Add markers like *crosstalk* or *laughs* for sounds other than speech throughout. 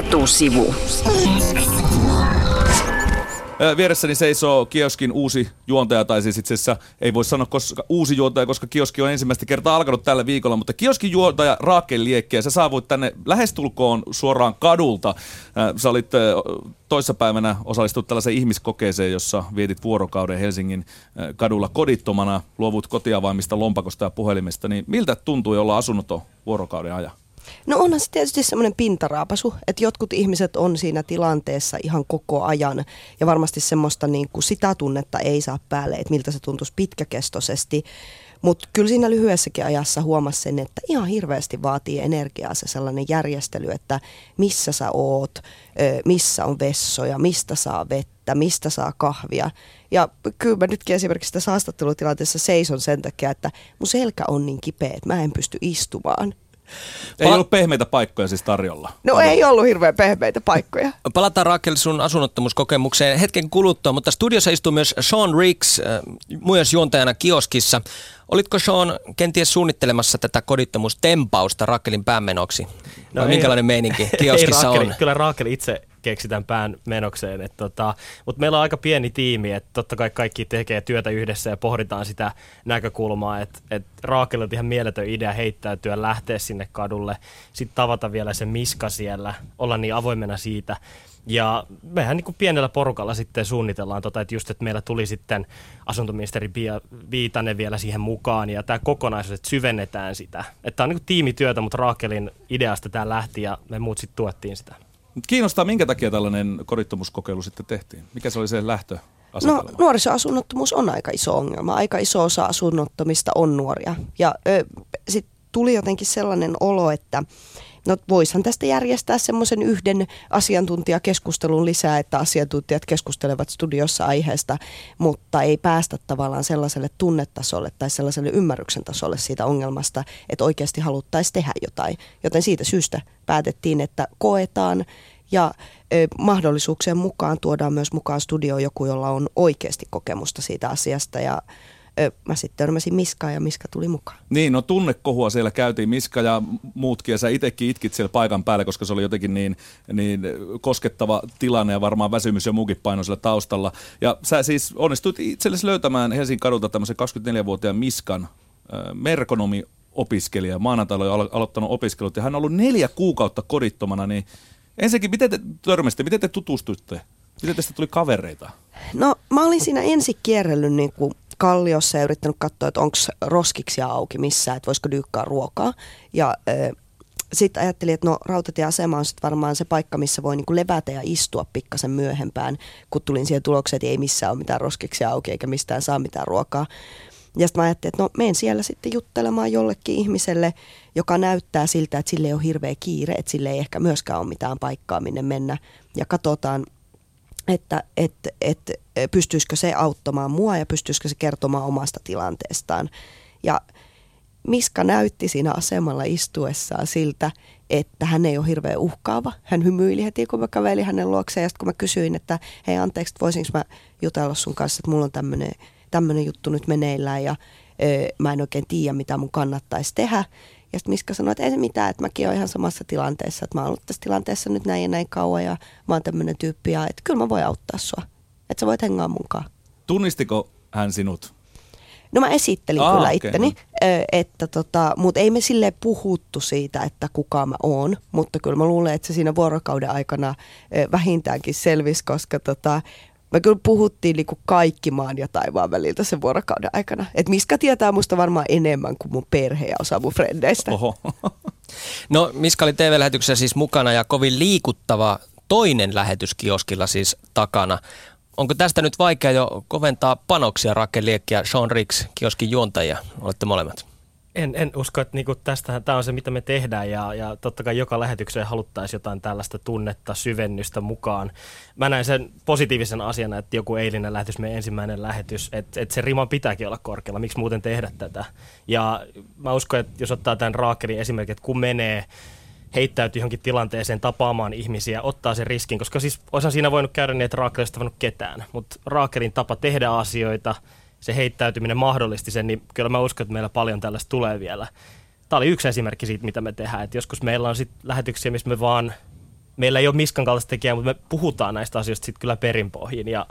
Etusivu. Vieressäni seisoo kioskin uusi juontaja, tai siis itse asiassa ei voi sanoa koska uusi juontaja, koska kioski on ensimmäistä kertaa alkanut tällä viikolla, mutta kioskin juontaja Raakel Liekki, ja sä saavuit tänne lähestulkoon suoraan kadulta. Sä olit toissapäivänä osallistut tällaiseen ihmiskokeeseen, jossa vietit vuorokauden Helsingin kadulla kodittomana, luovut kotiavaimista, lompakosta ja puhelimesta, niin miltä tuntui olla asunnoton vuorokauden ajan? No onhan se tietysti semmoinen pintaraapasu, että jotkut ihmiset on siinä tilanteessa ihan koko ajan ja varmasti semmoista niin kuin sitä tunnetta ei saa päälle, että miltä se tuntuisi pitkäkestoisesti. Mutta kyllä siinä lyhyessäkin ajassa huomasi sen, että ihan hirveästi vaatii energiaa se sellainen järjestely, että missä sä oot, missä on vessoja, mistä saa vettä, mistä saa kahvia. Ja kyllä mä nytkin esimerkiksi tässä haastattelutilanteessa seison sen takia, että mun selkä on niin kipeä, että mä en pysty istumaan. Ei ollut pehmeitä paikkoja siis tarjolla. No Palo. ei ollut hirveän pehmeitä paikkoja. Palataan Rakel sun asunnottomuuskokemukseen hetken kuluttua, mutta studiossa istuu myös Sean Riggs, äh, myös juontajana kioskissa. Olitko Sean kenties suunnittelemassa tätä kodittomuustempausta Rakelin päämenoksi? No minkälainen meininki *laughs* kioskissa ei Raakeli, on? Kyllä Raakel itse keksitään pään menokseen. tota, Mutta meillä on aika pieni tiimi, että totta kai kaikki tekee työtä yhdessä ja pohditaan sitä näkökulmaa, että et Raakel on ihan mieletön idea heittäytyä, lähteä sinne kadulle, sitten tavata vielä se miska siellä, olla niin avoimena siitä. Ja mehän niin kuin pienellä porukalla sitten suunnitellaan, tota, että just, että meillä tuli sitten asuntoministeri Viitanen vielä siihen mukaan ja tämä kokonaisuus, että syvennetään sitä. Että tämä on niin kuin tiimityötä, mutta Raakelin ideasta tämä lähti ja me muut sitten tuettiin sitä. Kiinnostaa, minkä takia tällainen kodittomuuskokeilu sitten tehtiin? Mikä se oli se lähtö? No nuorisoasunnottomuus on aika iso ongelma. Aika iso osa asunnottomista on nuoria. Ja sitten tuli jotenkin sellainen olo, että No voishan tästä järjestää semmoisen yhden asiantuntijakeskustelun lisää, että asiantuntijat keskustelevat studiossa aiheesta, mutta ei päästä tavallaan sellaiselle tunnetasolle tai sellaiselle ymmärryksen tasolle siitä ongelmasta, että oikeasti haluttaisiin tehdä jotain. Joten siitä syystä päätettiin, että koetaan ja ö, mahdollisuuksien mukaan tuodaan myös mukaan studio joku, jolla on oikeasti kokemusta siitä asiasta ja mä sitten törmäsin Miskaan ja Miska tuli mukaan. Niin, no tunnekohua siellä käytiin, Miska ja muutkin, ja sä itsekin itkit siellä paikan päällä, koska se oli jotenkin niin, niin koskettava tilanne ja varmaan väsymys ja muukin paino siellä taustalla. Ja sä siis onnistuit itsellesi löytämään Helsingin kadulta tämmöisen 24-vuotiaan Miskan äh, merkonomi opiskelija. Maanantaina oli aloittanut opiskelut ja hän on ollut neljä kuukautta kodittomana, niin ensinnäkin miten te törmäsitte, miten te tutustuitte? Miten tästä tuli kavereita? No mä olin siinä ensi kierrellyt niin kuin kalliossa ja yrittänyt katsoa, että onko roskiksia auki missään, että voisiko dyykkaa ruokaa. Ja sitten ajattelin, että no rautatieasema on sitten varmaan se paikka, missä voi niinku levätä ja istua pikkasen myöhempään, kun tulin siihen tulokseen, että ei missään ole mitään roskiksia auki eikä mistään saa mitään ruokaa. Ja sitten mä ajattelin, että no menen siellä sitten juttelemaan jollekin ihmiselle, joka näyttää siltä, että sille ei ole hirveä kiire, että sille ei ehkä myöskään ole mitään paikkaa minne mennä. Ja katsotaan, että et, et, pystyisikö se auttamaan mua ja pystyisikö se kertomaan omasta tilanteestaan. Ja Miska näytti siinä asemalla istuessaan siltä, että hän ei ole hirveän uhkaava. Hän hymyili heti, kun mä kävelin hänen luokseen. Ja sitten kun mä kysyin, että hei anteeksi, voisinko mä jutella sun kanssa, että mulla on tämmöinen juttu nyt meneillään ja ö, mä en oikein tiedä, mitä mun kannattaisi tehdä. Ja sitten Miska sanoi, että ei se mitään, että mäkin olen ihan samassa tilanteessa, että mä oon ollut tässä tilanteessa nyt näin ja näin kauan ja mä oon tämmöinen tyyppi ja että kyllä mä voin auttaa sua. Että sä voit hengaa mukaan. Tunnistiko hän sinut? No mä esittelin Aa, kyllä okay, itteni, no. että tota, mutta ei me sille puhuttu siitä, että kuka mä oon, mutta kyllä mä luulen, että se siinä vuorokauden aikana vähintäänkin selvisi, koska tota, me kyllä puhuttiin niinku kaikki maan ja taivaan väliltä sen vuorokauden aikana. Et Miska tietää musta varmaan enemmän kuin mun perhe ja osa mun frendeistä. Oho. *laughs* No Miska oli TV-lähetyksessä siis mukana ja kovin liikuttava toinen lähetys kioskilla siis takana. Onko tästä nyt vaikea jo koventaa panoksia Rakel Liekki ja Sean Riggs, kioskin juontajia? Olette molemmat. En, en usko, että niinku tästä tämä on se, mitä me tehdään ja, ja totta kai joka lähetykseen haluttaisiin jotain tällaista tunnetta, syvennystä mukaan. Mä näen sen positiivisen asiana, että joku eilinen lähetys, meidän ensimmäinen lähetys, että, että se rima pitääkin olla korkealla. Miksi muuten tehdä tätä? Ja mä uskon, että jos ottaa tämän Raakelin esimerkin, että kun menee heittäytyy johonkin tilanteeseen tapaamaan ihmisiä, ottaa sen riskin, koska siis olisin siinä voinut käydä niin, että Raakel olisi ketään, mutta Raakelin tapa tehdä asioita – se heittäytyminen mahdollisti sen, niin kyllä mä uskon, että meillä paljon tällaista tulee vielä. Tämä oli yksi esimerkki siitä, mitä me tehdään. Et joskus meillä on sit lähetyksiä, missä me vaan meillä ei ole Miskan kaltaista tekijää, mutta me puhutaan näistä asioista sitten kyllä perinpohjin ja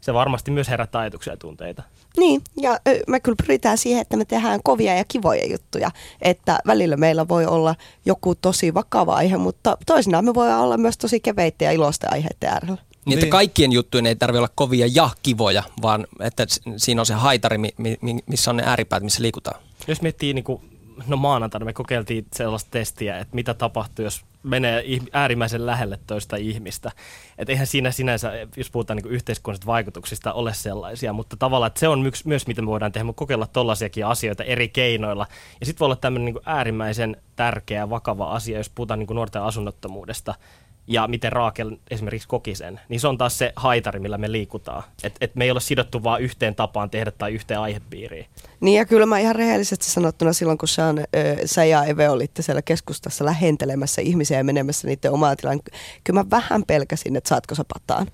se varmasti myös herättää ajatuksia ja tunteita. Niin, ja me kyllä pyritään siihen, että me tehdään kovia ja kivoja juttuja. Että välillä meillä voi olla joku tosi vakava aihe, mutta toisinaan me voidaan olla myös tosi keveitä ja iloisten aiheiden äärellä. Niin, että Niin. kaikkien juttujen ei tarvitse olla kovia ja kivoja, vaan että siinä on se haitari, mi- mi- missä on ne ääripäät, missä liikutaan. Jos miettii, niin kuin, no maanantaina me kokeiltiin sellaista testiä, että mitä tapahtuu, jos menee äärimmäisen lähelle toista ihmistä. Että eihän siinä sinänsä, jos puhutaan niin yhteiskunnallisista vaikutuksista, ole sellaisia, mutta tavallaan, että se on myks, myös, mitä me voidaan tehdä, me kokeilla tollaisiakin asioita eri keinoilla. Ja sitten voi olla tämmöinen niin äärimmäisen tärkeä, vakava asia, jos puhutaan niin nuorten asunnottomuudesta ja miten Raakel esimerkiksi koki sen, niin se on taas se haitari, millä me liikutaan. Että et me ei ole sidottu vaan yhteen tapaan tehdä tai yhteen aihepiiriin. Niin ja kyllä mä ihan rehellisesti sanottuna silloin, kun Sean, ö, sä ja Eve olitte siellä keskustassa lähentelemässä ihmisiä ja menemässä niiden omaa tilaan, kyllä mä vähän pelkäsin, että saatko sä pataan.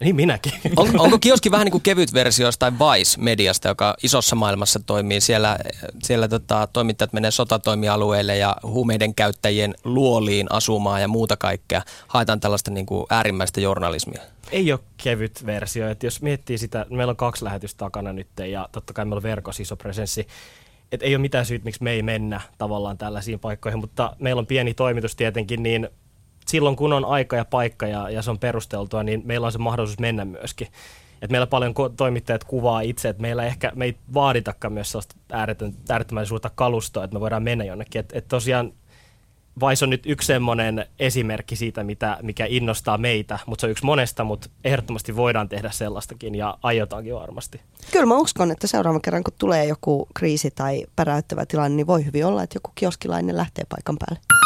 Niin minäkin. *laughs* On, onko kioski vähän niin kuin kevyt versio jostain Vice-mediasta, joka isossa maailmassa toimii? Siellä, siellä tota, toimittajat menee sotatoimialueelle ja huumeiden käyttäjien luoliin asumaan ja muuta kaikkea. Haetaan tällaista niin kuin äärimmäistä journalismia. Ei ole kevyt versio. Et jos miettii sitä, meillä on kaksi lähetystä takana nyt ja totta kai meillä on verkossa iso presenssi. Et ei ole mitään syytä, miksi me ei mennä tavallaan tällaisiin paikkoihin, mutta meillä on pieni toimitus tietenkin, niin silloin kun on aika ja paikka ja, ja se on perusteltua, niin meillä on se mahdollisuus mennä myöskin. Et meillä paljon toimittajat kuvaa itse, että meillä ehkä, me ei vaaditakaan myös sellaista ääretön, äärettömän suurta kalustoa, että me voidaan mennä jonnekin. Et, et tosiaan Vais on nyt yksi semmoinen esimerkki siitä, mitä, mikä innostaa meitä, mutta se on yksi monesta, mutta ehdottomasti voidaan tehdä sellaistakin ja aiotaankin varmasti. Kyllä mä uskon, että seuraavan kerran kun tulee joku kriisi tai päräyttävä tilanne, niin voi hyvin olla, että joku kioskilainen lähtee paikan päälle.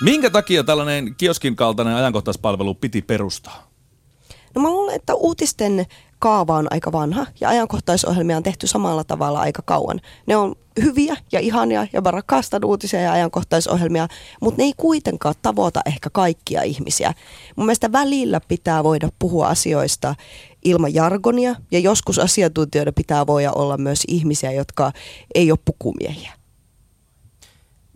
Minkä takia tällainen kioskin kaltainen ajankohtaispalvelu piti perustaa? No mä luulen, että uutisten kaava on aika vanha ja ajankohtaisohjelmia on tehty samalla tavalla aika kauan. Ne on hyviä ja ihania ja mä rakastan uutisia ja ajankohtaisohjelmia, mutta ne ei kuitenkaan tavoita ehkä kaikkia ihmisiä. Mun mielestä välillä pitää voida puhua asioista ilman jargonia ja joskus asiantuntijoiden pitää voida olla myös ihmisiä, jotka ei ole pukumiehiä.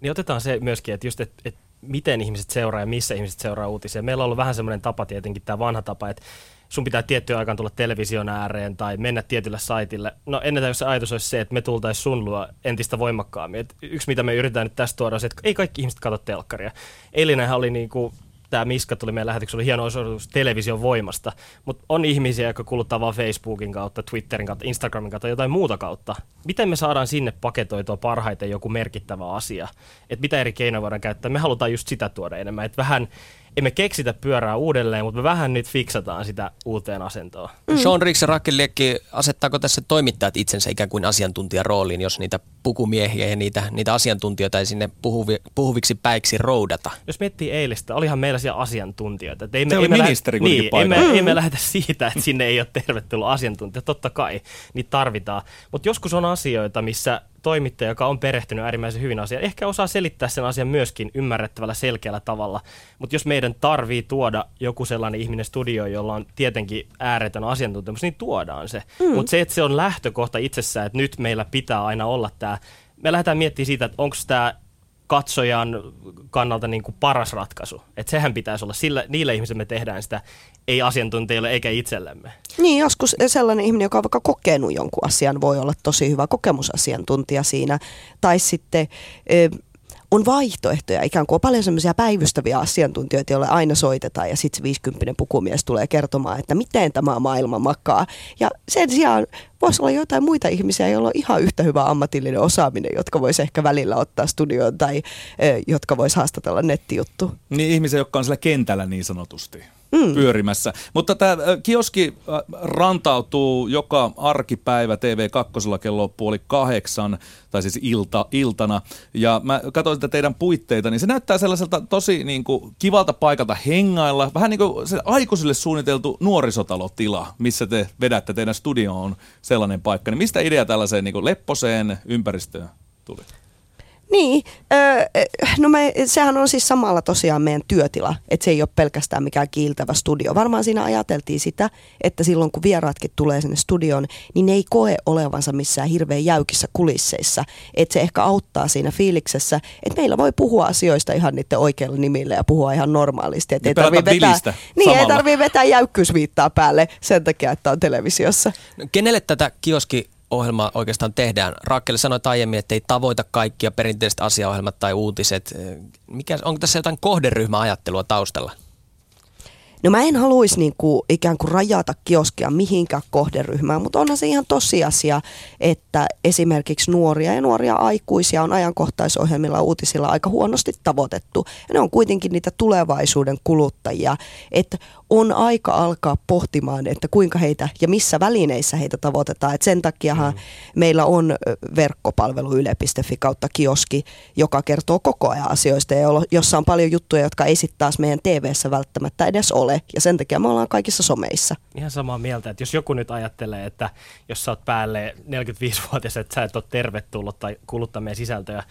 Niin otetaan se myöskin, että just, että, että miten ihmiset seuraa ja missä ihmiset seuraa uutisia. Meillä on ollut vähän semmoinen tapa tietenkin, tämä vanha tapa, että sun pitää tiettyä aikaan tulla television ääreen tai mennä tietylle saitille. No ennen jos se ajatus olisi se, että me tultaisiin sun luo entistä voimakkaammin. Et yksi, mitä me yritetään nyt tästä tuoda, on se, että ei kaikki ihmiset katso telkkaria. Eilinenhän oli niin kuin tämä Miska tuli meidän lähetyksessä, oli hieno osoitus television voimasta, mutta on ihmisiä, jotka kuluttaa vaan Facebookin kautta, Twitterin kautta, Instagramin kautta, jotain muuta kautta. Miten me saadaan sinne paketoitua parhaiten joku merkittävä asia? Että mitä eri keinoja voidaan käyttää? Me halutaan just sitä tuoda enemmän, että vähän emme keksitä pyörää uudelleen, mutta me vähän nyt fiksataan sitä uuteen asentoon. Mm. Sean Riggs ja Rakel Liekki, asettaako tässä toimittajat itsensä ikään kuin asiantuntijan rooliin, jos niitä pukumiehiä ja niitä, niitä asiantuntijoita ei sinne puhuvi, puhuviksi päiksi roudata? Jos miettii eilistä, olihan meillä siellä asiantuntijoita. Että ei Se oli ministeri kuitenkin niin, ei me, paikalla. ei me lähdetä siitä, että sinne ei ole tervetullut asiantuntija. Totta kai, niitä tarvitaan. Mutta joskus on asioita, missä toimittaja, joka on perehtynyt äärimmäisen hyvin asiaan, ehkä osaa selittää sen asian myöskin ymmärrettävällä selkeällä tavalla. Mutta jos meidän tarvii tuoda joku sellainen ihminen studioon, jolla on tietenkin ääretön asiantuntemus, niin tuodaan se. Mm. Mutta se, että se on lähtökohta itsessään, että nyt meillä pitää aina olla tämä. Me lähdetään miettimään siitä, että onko tämä katsojan kannalta niin kuin paras ratkaisu. Että sehän pitäisi olla, sillä, niille ihmisille me tehdään sitä, ei asiantuntijoille eikä itsellemme. Niin, joskus sellainen ihminen, joka on vaikka kokenut jonkun asian, voi olla tosi hyvä kokemusasiantuntija siinä. Tai sitten on vaihtoehtoja, ikään kuin on paljon semmoisia päivystäviä asiantuntijoita, joille aina soitetaan ja sitten se 50 pukumies tulee kertomaan, että miten tämä maailma makaa. Ja sen sijaan voisi olla jotain muita ihmisiä, joilla on ihan yhtä hyvä ammatillinen osaaminen, jotka voisi ehkä välillä ottaa studioon tai ö, jotka voisi haastatella nettijuttu. Niin ihmisiä, jotka on siellä kentällä niin sanotusti mm. pyörimässä. Mutta tämä kioski rantautuu joka arkipäivä TV2 kello puoli kahdeksan, tai siis ilta, iltana. Ja mä katsoin sitä teidän puitteita, niin se näyttää sellaiselta tosi niin kuin, kivalta paikalta hengailla. Vähän niin kuin se aikuisille suunniteltu nuorisotalotila, missä te vedätte. Teidän studio on sellainen paikka. Niin mistä idea tällaiseen niin kuin lepposeen ympäristöön tuli? Niin, öö, no me, sehän on siis samalla tosiaan meidän työtila, että se ei ole pelkästään mikään kiiltävä studio. Varmaan siinä ajateltiin sitä, että silloin kun vieraatkin tulee sinne studioon, niin ne ei koe olevansa missään hirveän jäykissä kulisseissa. Että se ehkä auttaa siinä fiiliksessä, että meillä voi puhua asioista ihan niiden oikeilla nimillä ja puhua ihan normaalisti. Että ei tarvii vetää, niin, ei tarvii vetää jäykkyysviittaa päälle sen takia, että on televisiossa. No, kenelle tätä kioski ohjelma oikeastaan tehdään? Rakkeli sanoi aiemmin, että ei tavoita kaikkia perinteiset asiaohjelmat tai uutiset. Mikä, onko tässä jotain kohderyhmäajattelua taustalla? No mä en haluaisi niin kuin ikään kuin rajata kioskia mihinkään kohderyhmään, mutta onhan se ihan tosiasia, että esimerkiksi nuoria ja nuoria aikuisia on ajankohtaisohjelmilla uutisilla aika huonosti tavoitettu. Ja ne on kuitenkin niitä tulevaisuuden kuluttajia, että on aika alkaa pohtimaan, että kuinka heitä ja missä välineissä heitä tavoitetaan. Et sen takiahan mm. meillä on verkkopalvelu yle.fi kautta kioski, joka kertoo koko ajan asioista ja jossa on paljon juttuja, jotka ei sitten taas meidän TV-ssä välttämättä edes ole. Ja sen takia me ollaan kaikissa someissa. Ihan samaa mieltä, että jos joku nyt ajattelee, että jos sä oot päälle 45-vuotias, että sä et ole tervetullut tai kuluttaa meidän sisältöä,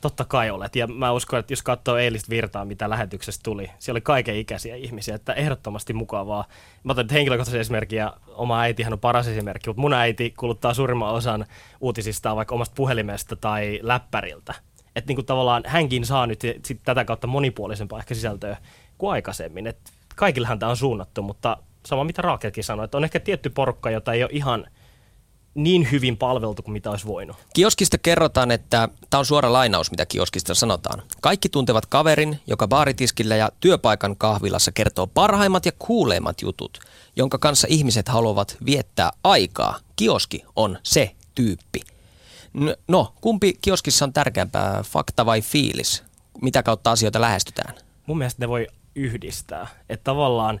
Totta kai olet. Ja mä uskon, että jos katsoo eilistä virtaa, mitä lähetyksestä tuli, siellä oli kaiken ikäisiä ihmisiä, että ehdottomasti mukavaa. Mä otan nyt henkilökohtaisen esimerkin ja oma äitihän on paras esimerkki, mutta mun äiti kuluttaa suurimman osan uutisista vaikka omasta puhelimesta tai läppäriltä. Että niin tavallaan hänkin saa nyt sit tätä kautta monipuolisempaa ehkä sisältöä kuin aikaisemmin. Et kaikillehan tämä on suunnattu, mutta sama mitä Raakelkin sanoi, että on ehkä tietty porukka, jota ei ole ihan – niin hyvin palveltu kuin mitä olisi voinut. Kioskista kerrotaan, että tämä on suora lainaus, mitä kioskista sanotaan. Kaikki tuntevat kaverin, joka baaritiskillä ja työpaikan kahvilassa kertoo parhaimmat ja kuuleimmat jutut, jonka kanssa ihmiset haluavat viettää aikaa. Kioski on se tyyppi. No, kumpi kioskissa on tärkeämpää, fakta vai fiilis? Mitä kautta asioita lähestytään? Mun mielestä ne voi yhdistää. Että tavallaan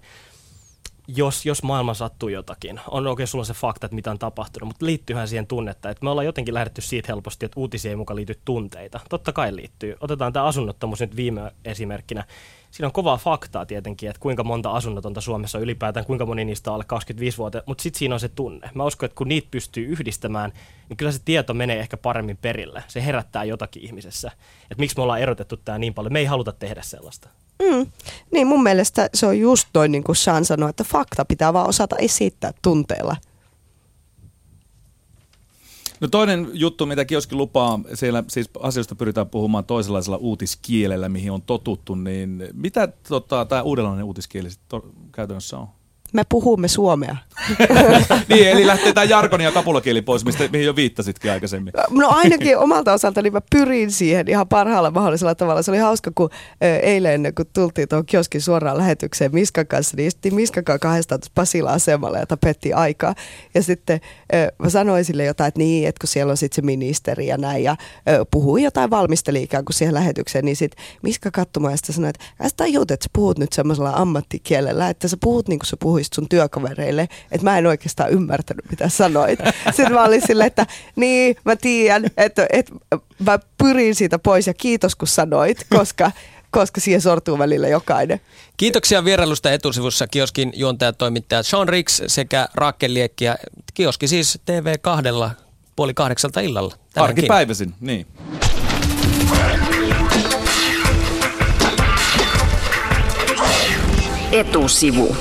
jos, jos maailma sattuu jotakin, on oikein sulla se fakta, että mitä on tapahtunut, mutta liittyyhän siihen tunnetta, että me ollaan jotenkin lähdetty siitä helposti, että uutisia ei mukaan liity tunteita. Totta kai liittyy. Otetaan tämä asunnottomuus nyt viime esimerkkinä. Siinä on kovaa faktaa tietenkin, että kuinka monta asunnotonta Suomessa on ylipäätään, kuinka moni niistä on alle 25 vuotta, mutta sitten siinä on se tunne. Mä uskon, että kun niitä pystyy yhdistämään, niin kyllä se tieto menee ehkä paremmin perille. Se herättää jotakin ihmisessä. Että miksi me ollaan erotettu tämä niin paljon. Me ei haluta tehdä sellaista. Mm. Niin mun mielestä se on just noin niin kuin Sean sanoi, että fakta pitää vaan osata esittää tunteella. No toinen juttu, mitä kioski lupaa, siellä siis asioista pyritään puhumaan toisenlaisella uutiskielellä, mihin on totuttu, niin mitä tota, tämä uudenlainen uutiskieli to, käytännössä on? Me puhumme suomea. *laughs* niin, eli lähtee tämä jarkoni ja kapulakieli pois, mistä, mihin jo viittasitkin aikaisemmin. No ainakin omalta osaltani mä pyrin siihen ihan parhaalla mahdollisella tavalla. Se oli hauska, kun eilen kun tultiin tuohon kioskin suoraan lähetykseen Miskan kanssa, niin istuttiin Miskan kanssa kahdestaan Pasila-asemalle ja tapetti aikaa. Ja sitten mä sanoin sille jotain, että niin, että kun siellä on sitten se ministeri ja näin, ja puhui jotain, valmisteli ikään kuin siihen lähetykseen, niin sitten Miska katsoi ja sitten sanoi, että sä tajut, että sä puhut nyt semmoisella ammattikielellä, että sä puhut niin kuin sä puhuit puhuisit sun työkavereille, että mä en oikeastaan ymmärtänyt, mitä sanoit. *laughs* Sitten mä olin silleen, että niin, mä tiedän, että, että mä pyrin siitä pois ja kiitos kun sanoit, *laughs* koska koska siihen sortuu välillä jokainen. Kiitoksia vierailusta etusivussa kioskin juontaja toimittaja Sean Ricks sekä Raakel Liekki ja kioski siis TV2 puoli kahdeksalta illalla. Arkipäiväisin, niin. Etusivu.